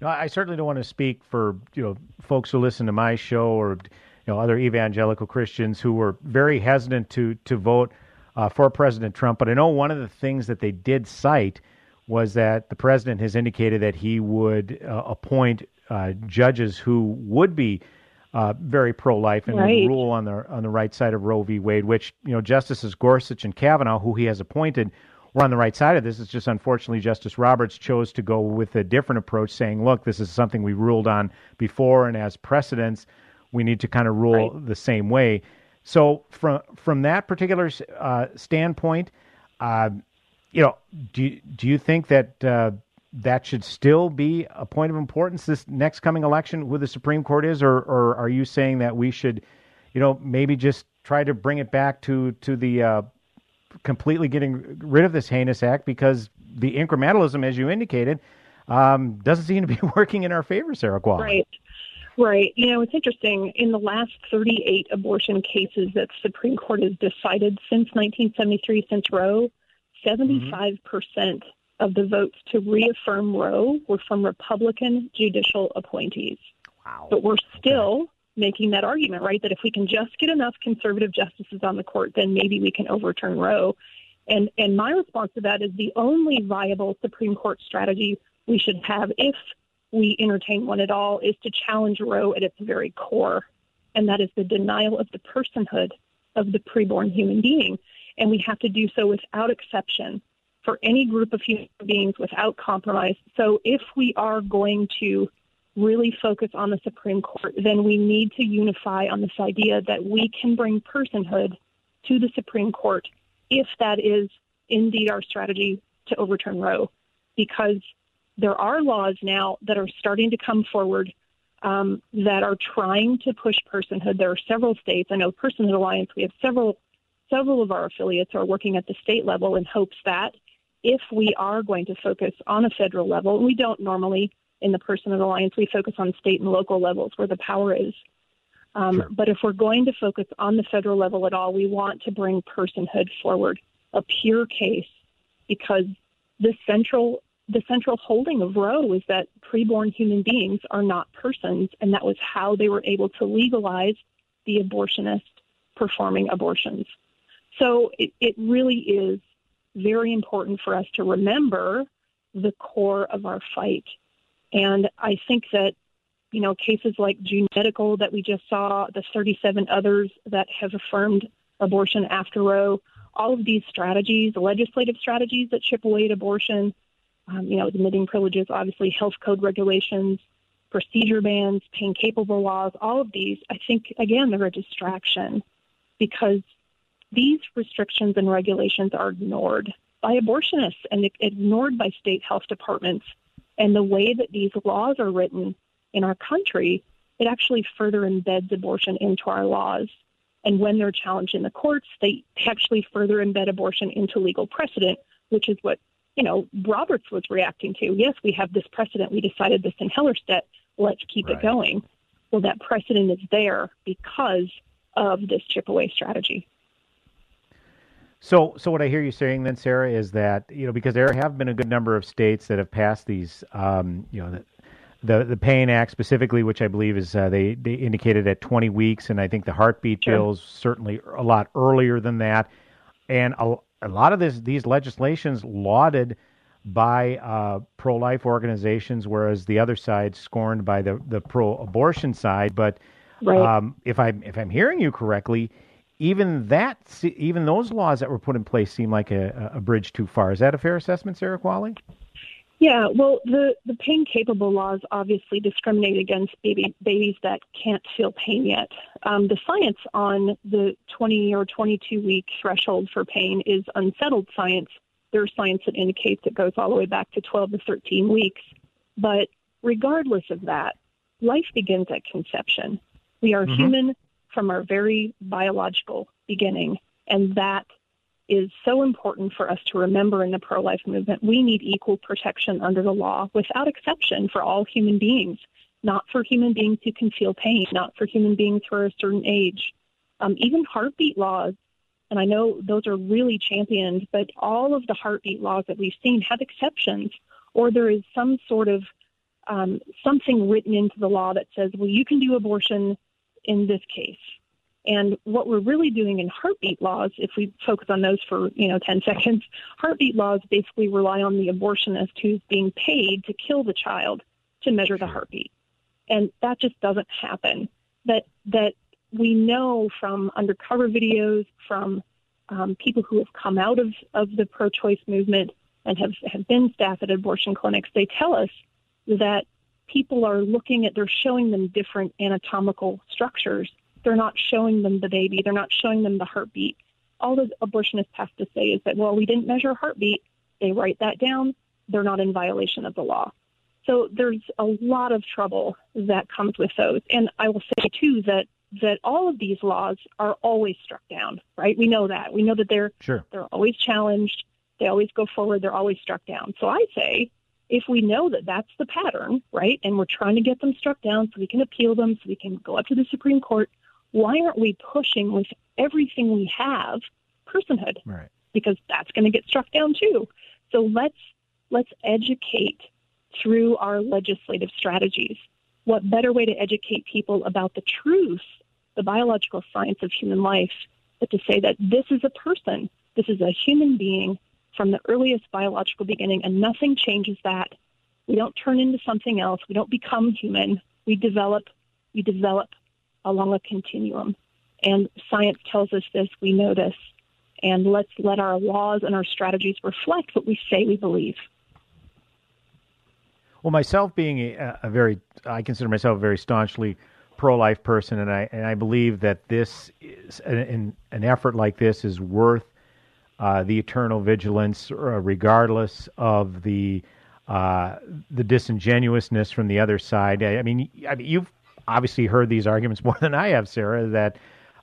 No, I certainly don't want to speak for you know folks who listen to my show or you know other evangelical Christians who were very hesitant to to vote uh, for President Trump. But I know one of the things that they did cite was that the president has indicated that he would uh, appoint uh, judges who would be uh, very pro-life and right. rule on the on the right side of Roe v. Wade. Which you know Justices Gorsuch and Kavanaugh, who he has appointed, were on the right side of this. It's just unfortunately Justice Roberts chose to go with a different approach, saying, "Look, this is something we ruled on before, and as precedents." we need to kind of rule right. the same way. So from from that particular uh, standpoint, uh, you know, do you, do you think that uh, that should still be a point of importance this next coming election, who the Supreme Court is, or or are you saying that we should, you know, maybe just try to bring it back to to the uh, completely getting rid of this heinous act because the incrementalism, as you indicated, um, doesn't seem to be working in our favor, Sarah Qualley. Right. Right. You know, it's interesting. In the last 38 abortion cases that the Supreme Court has decided since 1973, since Roe, 75% of the votes to reaffirm Roe were from Republican judicial appointees. Wow. But we're still okay. making that argument, right? That if we can just get enough conservative justices on the court, then maybe we can overturn Roe. And and my response to that is the only viable Supreme Court strategy we should have if we entertain one at all is to challenge Roe at its very core, and that is the denial of the personhood of the preborn human being. And we have to do so without exception for any group of human beings without compromise. So if we are going to really focus on the Supreme Court, then we need to unify on this idea that we can bring personhood to the Supreme Court if that is indeed our strategy to overturn Roe. Because there are laws now that are starting to come forward um, that are trying to push personhood. There are several states. I know Personhood Alliance. We have several several of our affiliates are working at the state level in hopes that if we are going to focus on a federal level, and we don't normally in the Personhood Alliance, we focus on state and local levels where the power is. Um, Sure. But if we're going to focus on the federal level at all, we want to bring personhood forward, a pure case, because the central the central holding of Roe is that preborn human beings are not persons, and that was how they were able to legalize the abortionist performing abortions. So it, it really is very important for us to remember the core of our fight. And I think that, you know, cases like June Medical that we just saw, the 37 others that have affirmed abortion after Roe, all of these strategies, legislative strategies that chip away at abortion, um, you know, admitting privileges, obviously health code regulations, procedure bans, pain capable laws, all of these, I think, again, they're a distraction because these restrictions and regulations are ignored by abortionists and ignored by state health departments. And the way that these laws are written in our country, it actually further embeds abortion into our laws. And when they're challenged in the courts, they actually further embed abortion into legal precedent, which is what, you know, Roberts was reacting to. Yes, we have this precedent. We decided this in Hellerstedt. Let's keep it going. Well, that precedent is there because of this chip away strategy. So, so what I hear you saying then, Sarah, is that you know because there have been a good number of states that have passed these, um, you know, the, the the Pain Act specifically, which I believe is uh, they they indicated at 20 weeks, and I think the heartbeat Sure. bills certainly a lot earlier than that, and a, a lot of this these legislations lauded by uh, pro-life organizations, whereas the other side scorned by the the pro-abortion side. But Right. um, if I if I'm hearing you correctly, even that even those laws that were put in place seem like a, a bridge too far. Is that a fair assessment, Sarah Quale? Yeah, well, the, the pain capable laws obviously discriminate against baby, babies that can't feel pain yet. Um, the science on the 20 or 22 week threshold for pain is unsettled science. There's science that indicates it goes all the way back to 12 to 13 weeks. But regardless of that, life begins at conception. We are Mhm. human from our very biological beginning, and that is so important for us to remember in the pro life movement. We need equal protection under the law without exception for all human beings, not for human beings who can feel pain, not for human beings who are a certain age. Um, even heartbeat laws, and I know those are really championed, but all of the heartbeat laws that we've seen have exceptions, or there is some sort of um, something written into the law that says, well, you can do abortion in this case. And what we're really doing in heartbeat laws, if we focus on those for you know 10 seconds, heartbeat laws basically rely on the abortionist who's being paid to kill the child to measure the heartbeat, and that just doesn't happen. That that we know from undercover videos, from um, people who have come out of, of the pro-choice movement and have, have been staff at abortion clinics, they tell us that people are looking at, they're showing them different anatomical structures. They're not showing them the baby. They're not showing them the heartbeat. All the abortionist has to say is that, well, we didn't measure heartbeat. They write that down. They're not in violation of the law. So there's a lot of trouble that comes with those. And I will say too that that all of these laws are always struck down, right? We know that. We know that they're Sure. they're always challenged. They always go forward. They're always struck down. So I say, if we know that that's the pattern, right, and we're trying to get them struck down so we can appeal them, so we can go up to the Supreme Court, why aren't we pushing with everything we have personhood? Right. Because that's going to get struck down too. So let's let's educate through our legislative strategies. What better way to educate people about the truth, the biological science of human life, but to say that this is a person, this is a human being from the earliest biological beginning, and nothing changes that. We don't turn into something else. We don't become human. We develop. We develop along a continuum, and science tells us this. We know this, and let's let our laws and our strategies reflect what we say we believe. Well, myself being a, a very, I consider myself a very staunchly pro-life person, and I and I believe that this is an, an effort like this is worth uh, the eternal vigilance, uh, regardless of the uh, the disingenuousness from the other side. I, I mean, I mean, you've obviously heard these arguments more than I have, Sarah. That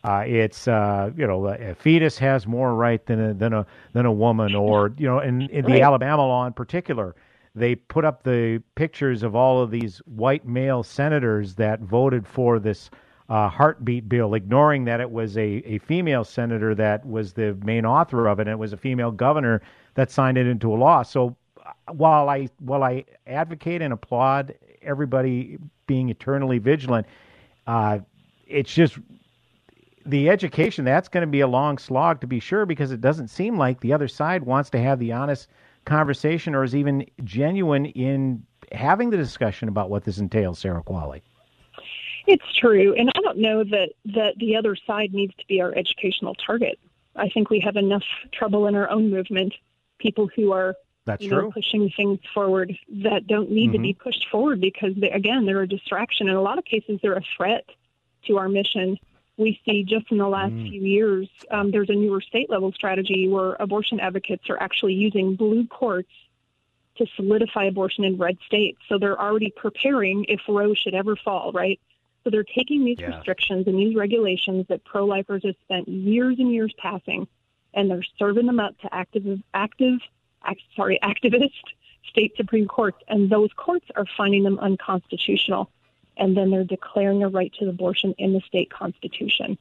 uh, it's uh, you know a fetus has more right than a than a than a woman, or you know, in, in the Right. Alabama law in particular, they put up the pictures of all of these white male senators that voted for this uh, heartbeat bill, ignoring that it was a, a female senator that was the main author of it, and it was a female governor that signed it into a law. So uh, while I while I advocate and applaud everybody being eternally vigilant, uh, it's just the education that's going to be a long slog to be sure because it doesn't seem like the other side wants to have the honest conversation or is even genuine in having the discussion about what this entails, Sarah Quale. It's true, and I don't know that that the other side needs to be our educational target. I think we have enough trouble in our own movement, people who are That's you know, true. pushing things forward that don't need to Mhm. be pushed forward because they, again they're a distraction. In a lot of cases, they're a threat to our mission. We see just in the last few years, um, there's a newer state level strategy where abortion advocates are actually using blue courts to solidify abortion in red states. So they're already preparing if Roe should ever fall, right? So they're taking these Yeah. restrictions and these regulations that pro lifers have spent years and years passing, and they're serving them up to active, active, act, sorry, activist state supreme courts, and those courts are finding them unconstitutional, and then they're declaring a right to abortion in the state constitution.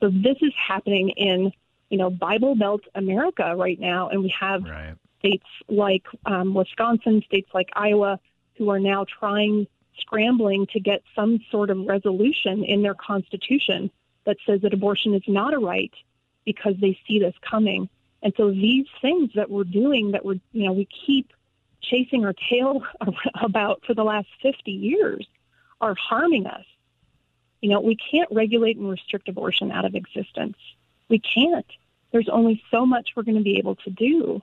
So this is happening in, you know, Bible Belt America right now, and we have states like um, Wisconsin, states like Iowa, who are now trying, scrambling to get some sort of resolution in their constitution that says that abortion is not a right because they see this coming. And so these things that we're doing, that we're, you know, we keep chasing our tail about for the last 50 years are harming us. You know, we can't regulate and restrict abortion out of existence. We can't. There's only so much we're going to be able to do.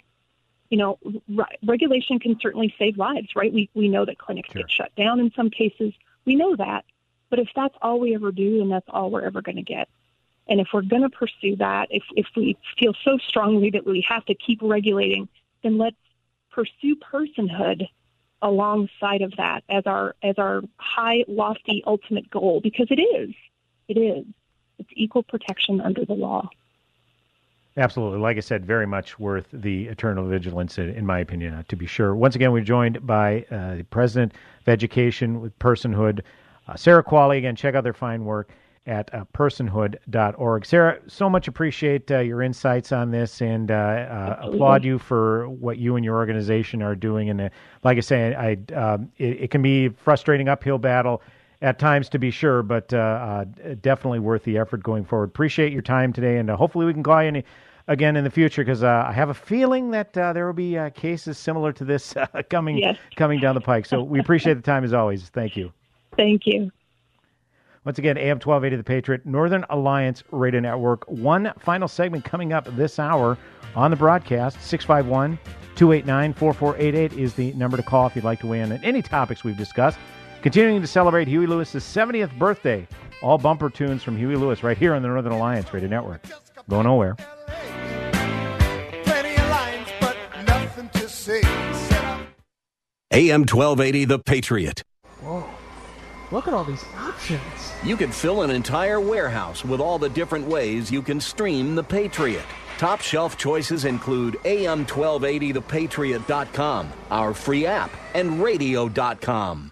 You know, re- regulation can certainly save lives, right? We we know that clinics get shut down in some cases. We know that. But if that's all we ever do, then that's all we're ever going to get. And if we're going to pursue that, if if we feel so strongly that we have to keep regulating, then let's pursue personhood alongside of that as our as our high lofty ultimate goal because it is it is it's equal protection under the law Absolutely. Like I said, very much worth the eternal vigilance, in in my opinion, uh, to be sure. Once again, we're joined by uh, the President of Education with Personhood, uh, Sarah Quale. Again, check out their fine work at uh, personhood.org. Sarah, so much appreciate uh, your insights on this and uh, uh, applaud you for what you and your organization are doing. And uh, like I say, I, um, it, it can be a frustrating uphill battle at times to be sure, but uh, uh, definitely worth the effort going forward. Appreciate your time today, and uh, hopefully we can call you any, again in the future because uh, I have a feeling that uh, there will be uh, cases similar to this uh, coming Yes. coming down the pike. So we appreciate the time as always. Thank you. thank you Once again, AM 1280 The Patriot, Northern Alliance Radio Network. One final segment coming up this hour on the broadcast. 651 289 4488 is the number to call if you'd like to weigh in on any topics we've discussed. Continuing to celebrate Huey Lewis's 70th birthday. All bumper tunes from Huey Lewis right here on the Northern Alliance Radio Network. Go nowhere. Plenty of lines, but nothing to say. AM 1280 The Patriot. Whoa. Look at all these options. You can fill an entire warehouse with all the different ways you can stream The Patriot. Top shelf choices include AM1280thepatriot.com, our free app, and radio.com.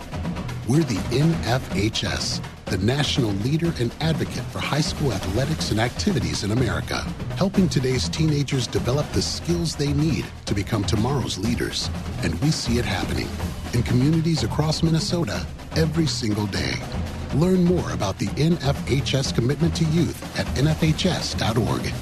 We're the NFHS, the national leader and advocate for high school athletics and activities in America, helping today's teenagers develop the skills they need to become tomorrow's leaders. And we see it happening in communities across Minnesota every single day. Learn more about the NFHS commitment to youth at nfhs.org.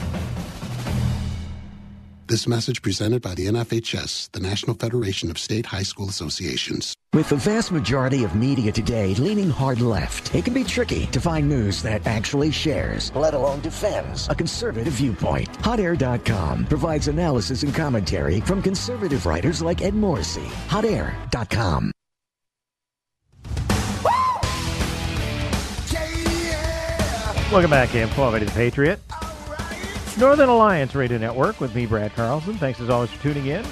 This message presented by the NFHS, the National Federation of State High School Associations. With the vast majority of media today leaning hard left, it can be tricky to find news that actually shares, let alone defends, a conservative viewpoint. HotAir.com provides analysis and commentary from conservative writers like Ed Morrissey. HotAir.com. Welcome back, AM 1280 The Patriot. Northern Alliance Radio Network with me, Brad Carlson. Thanks as always for tuning in.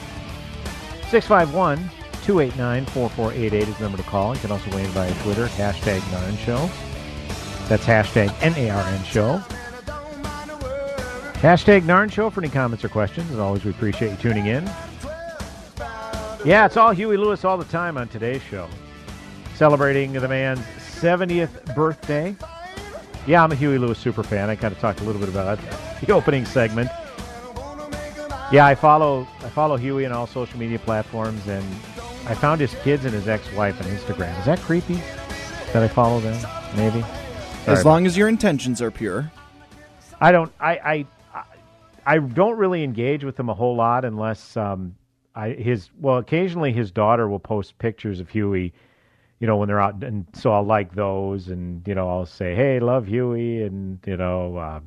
651 289 4488 is the number to call. You can also weigh in via Twitter, hashtag NARN Show. That's hashtag N-A-R-N Show. Hashtag NARN Show for any comments or questions. As always, we appreciate you tuning in. Yeah, it's all Huey Lewis all the time on today's show. Celebrating the man's 70th birthday. Yeah, I'm a Huey Lewis super fan. I kind of talked a little bit about it the opening segment. Yeah, I follow I follow Huey on all social media platforms, and I found his kids and his ex-wife on Instagram. Is that creepy? That I follow them? Maybe. As long as your intentions are pure. I don't. I I I- don't really engage with him a whole lot unless um, I his well occasionally his daughter will post pictures of Huey, you know when they're out, and so I'll like those, and you know I'll say hey love Huey, and you know uh,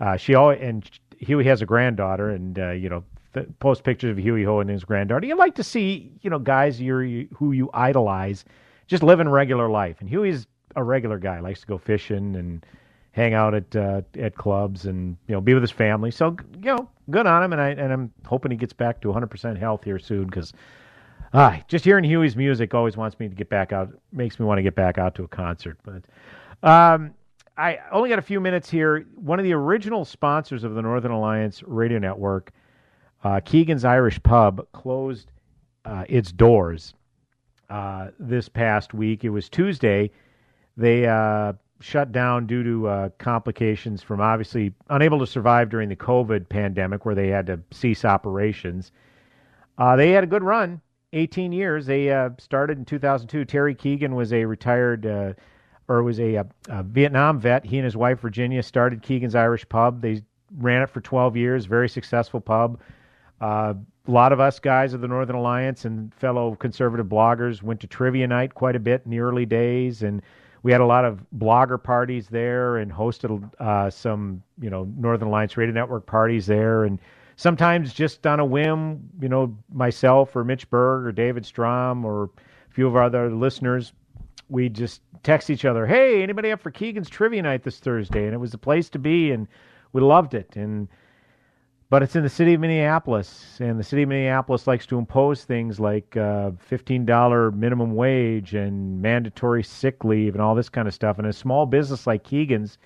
uh, she always and Huey has a granddaughter, and uh, you know post pictures of Huey Ho and his granddaughter. You like to see you know guys you who you idolize just living regular life, and Huey's a regular guy, likes to go fishing and hang out at uh, at clubs and you know be with his family. So you know, good on him, and I and I'm hoping he gets back to 100 percent health here soon because. Ah, just hearing Huey's music always wants me to get back out. Makes me want to get back out to a concert. But um, I only got a few minutes here. One of the original sponsors of the Northern Alliance Radio Network, uh, Keegan's Irish Pub, closed uh, its doors uh, this past week. It was Tuesday. They uh, shut down due to uh, complications from obviously unable to survive during the COVID pandemic, where they had to cease operations. Uh, they had a good run, 18 years. They started in 2002. Terry Keegan was a retired, or was a, a, a Vietnam vet. He and his wife Virginia started Keegan's Irish Pub. They ran it for 12 years. Very successful pub. Uh, a lot of us guys of the Northern Alliance and fellow conservative bloggers went to trivia night quite a bit in the early days, and we had a lot of blogger parties there and hosted uh, some, you know, Northern Alliance Radio Network parties there, and sometimes just on a whim, you know, myself or Mitch Berg or David Strom or a few of our other listeners, we just text each other, "Hey, anybody up for Keegan's trivia night this Thursday?" And it was the place to be, and we loved it, and but it's in the city of Minneapolis, and the city of Minneapolis likes to impose things like uh, $15 minimum wage and mandatory sick leave and all this kind of stuff. And a small business like Keegan's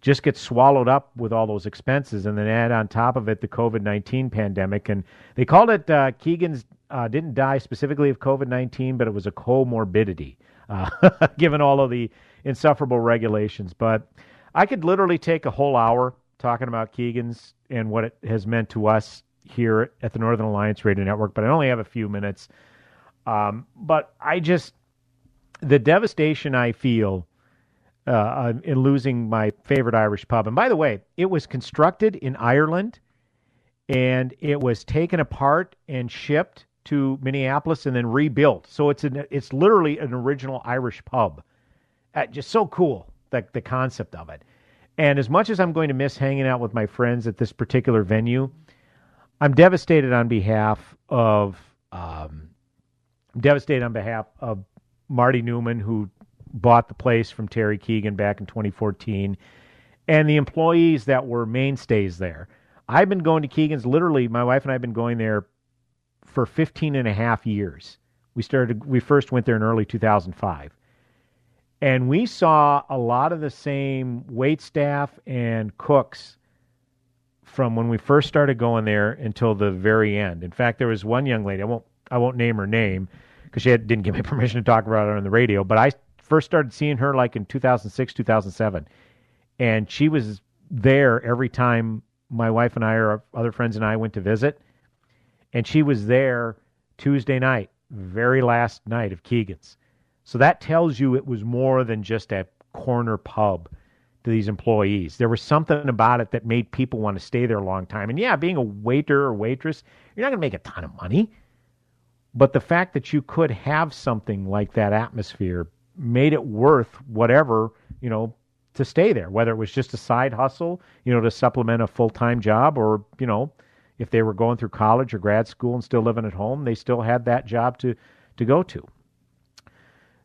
just gets swallowed up with all those expenses, and then add on top of it the COVID 19 pandemic. And they called it uh, Keegan's uh, didn't die specifically of COVID 19, but it was a comorbidity, uh, given all of the insufferable regulations. But I could literally take a whole hour talking about Keegan's and what it has meant to us here at the Northern Alliance Radio Network, but I only have a few minutes. Um, but I just, the devastation I feel uh, in losing my favorite Irish pub. And by the way, it was constructed in Ireland, and it was taken apart and shipped to Minneapolis and then rebuilt. So it's an it's literally an original Irish pub. Uh, just so cool, like the concept of it. And as much as I'm going to miss hanging out with my friends at this particular venue, I'm devastated on behalf of um, I'm devastated on behalf of Marty Newman, who bought the place from Terry Keegan back in 2014, and the employees that were mainstays there. I've been going to Keegan's literally, my wife and I have been going there for 15 and a half years. We started, we first went there in early 2005. And we saw a lot of the same wait staff and cooks from when we first started going there until the very end. In fact, there was one young lady, I won't, I won't name her name because she had, didn't give me permission to talk about it on the radio, but I first started seeing her like in 2006, 2007. And she was there every time my wife and I or other friends and I went to visit. And she was there Tuesday night, very last night of Keegan's. So that tells you it was more than just a corner pub to these employees. There was something about it that made people want to stay there a long time. And yeah, being a waiter or waitress, you're not going to make a ton of money. But the fact that you could have something like that atmosphere made it worth whatever, you know, to stay there, whether it was just a side hustle, you know, to supplement a full time job, or, you know, if they were going through college or grad school and still living at home, they still had that job to, to go to.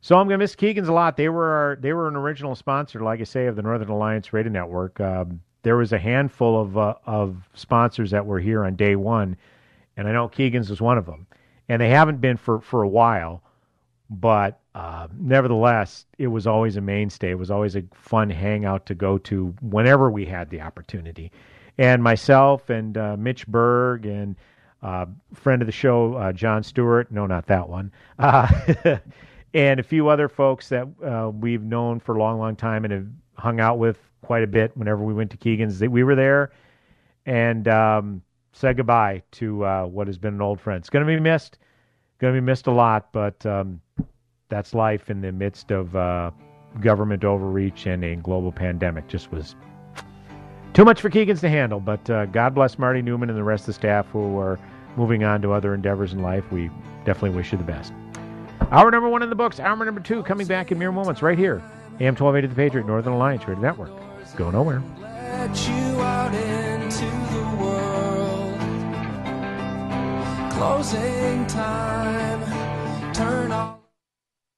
So I'm going to miss Keegan's a lot. They were our, they were an original sponsor, like I say, of the Northern Alliance Radio Network. Um, there was a handful of uh, of sponsors that were here on day one, and I know Keegan's was one of them. And they haven't been for for a while, but uh, nevertheless, it was always a mainstay. It was always a fun hangout to go to whenever we had the opportunity. And myself and uh, Mitch Berg and uh, friend of the show, uh, John Stewart. No, not that one. And a few other folks that uh, we've known for a long, long time and have hung out with quite a bit whenever we went to Keegan's. We were there and um, said goodbye to uh, what has been an old friend. It's going to be missed. Going to be missed a lot, but um, that's life in the midst of uh, government overreach and a global pandemic. Just was too much for Keegan's to handle. But uh, God bless Marty Newman and the rest of the staff who are moving on to other endeavors in life. We definitely wish you the best. Hour number one in the books. Hour number two coming back in mere moments right here. AM 1280 The Patriot, Northern Alliance Radio Network. Go nowhere. Closing time. Turn off.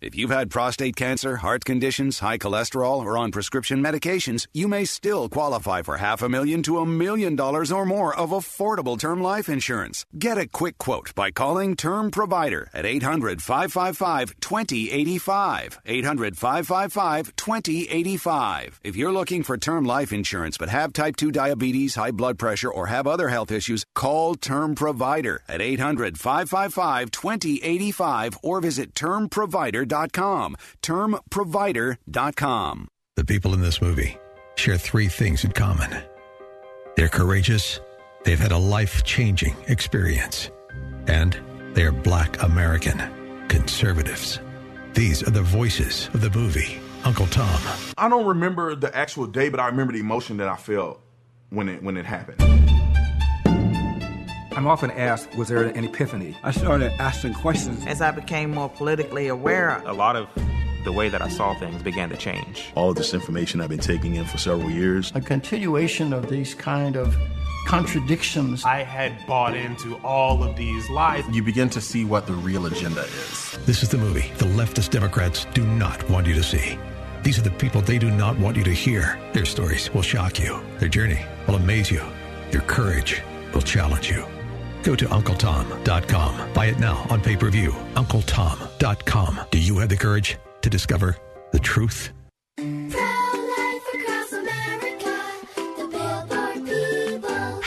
If you've had prostate cancer, heart conditions, high cholesterol, or on prescription medications, you may still qualify for half a million to a million dollars or more of affordable term life insurance. Get a quick quote by calling Term Provider at 800 555 2085. 800 555 2085. If you're looking for term life insurance but have type 2 diabetes, high blood pressure, or have other health issues, call Term Provider at 800 555 2085 or visit termprovider.com. Termprovider.com. The people in this movie share three things in common they're courageous, they've had a life changing experience, and they're black American conservatives. These are the voices of the movie Uncle Tom. I don't remember the actual day, but I remember the emotion that I felt when it when it happened. I'm often asked, was there an epiphany? I started asking questions. As I became more politically aware, a lot of the way that I saw things began to change. All of this information I've been taking in for several years. A continuation of these kind of contradictions. I had bought into all of these lies. You begin to see what the real agenda is. This is the movie the leftist Democrats do not want you to see. These are the people they do not want you to hear. Their stories will shock you. Their journey will amaze you. Their courage will challenge you. Go to UncleTom.com. Buy it now on pay per view. UncleTom.com. Do you have the courage to discover the truth?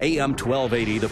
AM 1280, the